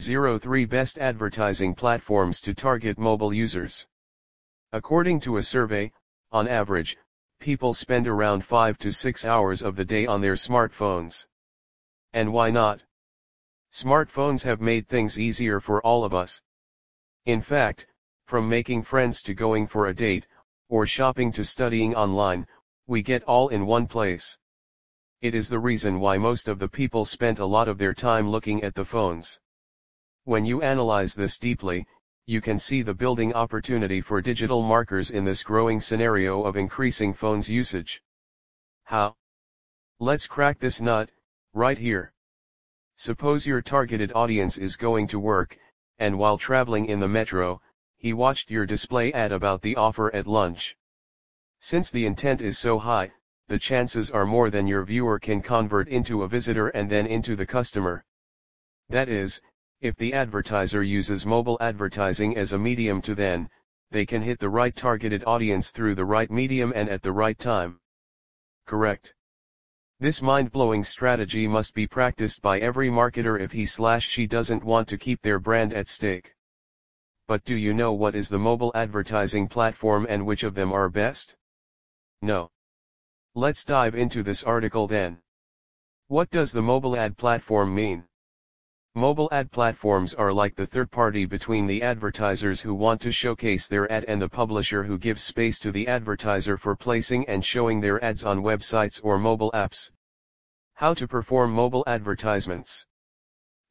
03 Best Advertising Platforms to Target Mobile Users. According to a survey, on average, people spend around 5 to 6 hours of the day on their smartphones. And why not? Smartphones have made things easier for all of us. In fact, from making friends to going for a date, or shopping to studying online, we get all in one place. It is the reason why most of the people spent a lot of their time looking at the phones. When you analyze this deeply, you can see the building opportunity for digital markers in this growing scenario of increasing phones usage. How? Let's crack this nut, right here. Suppose your targeted audience is going to work, and while traveling in the metro, he watched your display ad about the offer at lunch. Since the intent is so high, the chances are more than your viewer can convert into a visitor and then into the customer. That is, if the advertiser uses mobile advertising as a medium to then, they can hit the right targeted audience through the right medium and at the right time. Correct. This mind-blowing strategy must be practiced by every marketer if he slash she doesn't want to keep their brand at stake. But do you know what is the mobile advertising platform and which of them are best? No. Let's dive into this article then. What does the mobile ad platform mean? Mobile ad platforms are like the third party between the advertisers who want to showcase their ad and the publisher who gives space to the advertiser for placing and showing their ads on websites or mobile apps. How to perform mobile advertisements.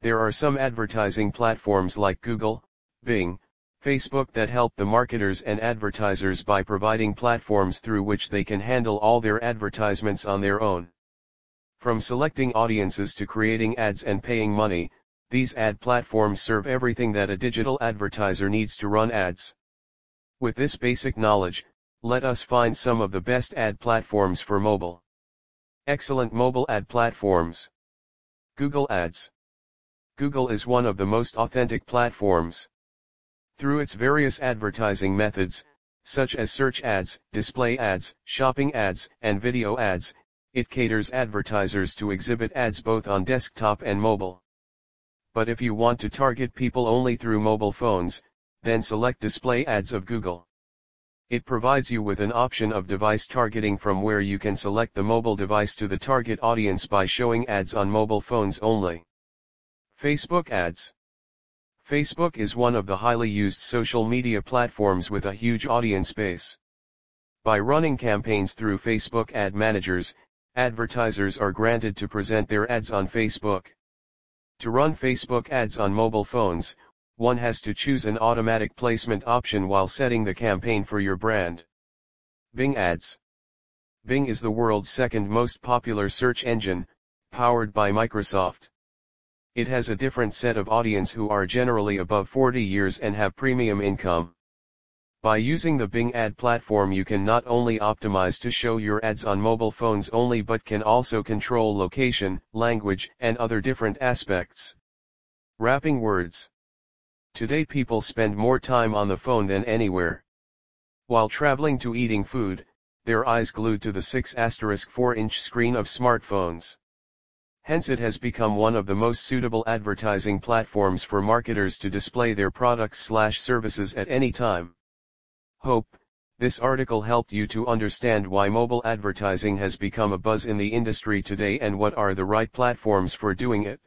There are some advertising platforms like Google, Bing, Facebook that help the marketers and advertisers by providing platforms through which they can handle all their advertisements on their own. From selecting audiences to creating ads and paying money, these ad platforms serve everything that a digital advertiser needs to run ads. With this basic knowledge, let us find some of the best ad platforms for mobile. Excellent mobile ad platforms. Google Ads. Google is one of the most authentic platforms. Through its various advertising methods, such as search ads, display ads, shopping ads, and video ads, it caters advertisers to exhibit ads both on desktop and mobile. But if you want to target people only through mobile phones, then select Display Ads of Google. It provides you with an option of device targeting from where you can select the mobile device to the target audience by showing ads on mobile phones only. Facebook Ads Facebook is one of the highly used social media platforms with a huge audience base. By running campaigns through Facebook ad managers, advertisers are granted to present their ads on Facebook. To run Facebook ads on mobile phones, one has to choose an automatic placement option while setting the campaign for your brand. Bing Ads Bing is the world's second most popular search engine, powered by Microsoft. It has a different set of audience who are generally above 40 years and have premium income. By using the Bing ad platform you can not only optimize to show your ads on mobile phones only but can also control location, language, and other different aspects. Wrapping words. Today people spend more time on the phone than anywhere. While traveling to eating food, their eyes glued to the 6 4 inch screen of smartphones. Hence it has become one of the most suitable advertising platforms for marketers to display their products slash services at any time. Hope, this article helped you to understand why mobile advertising has become a buzz in the industry today and what are the right platforms for doing it.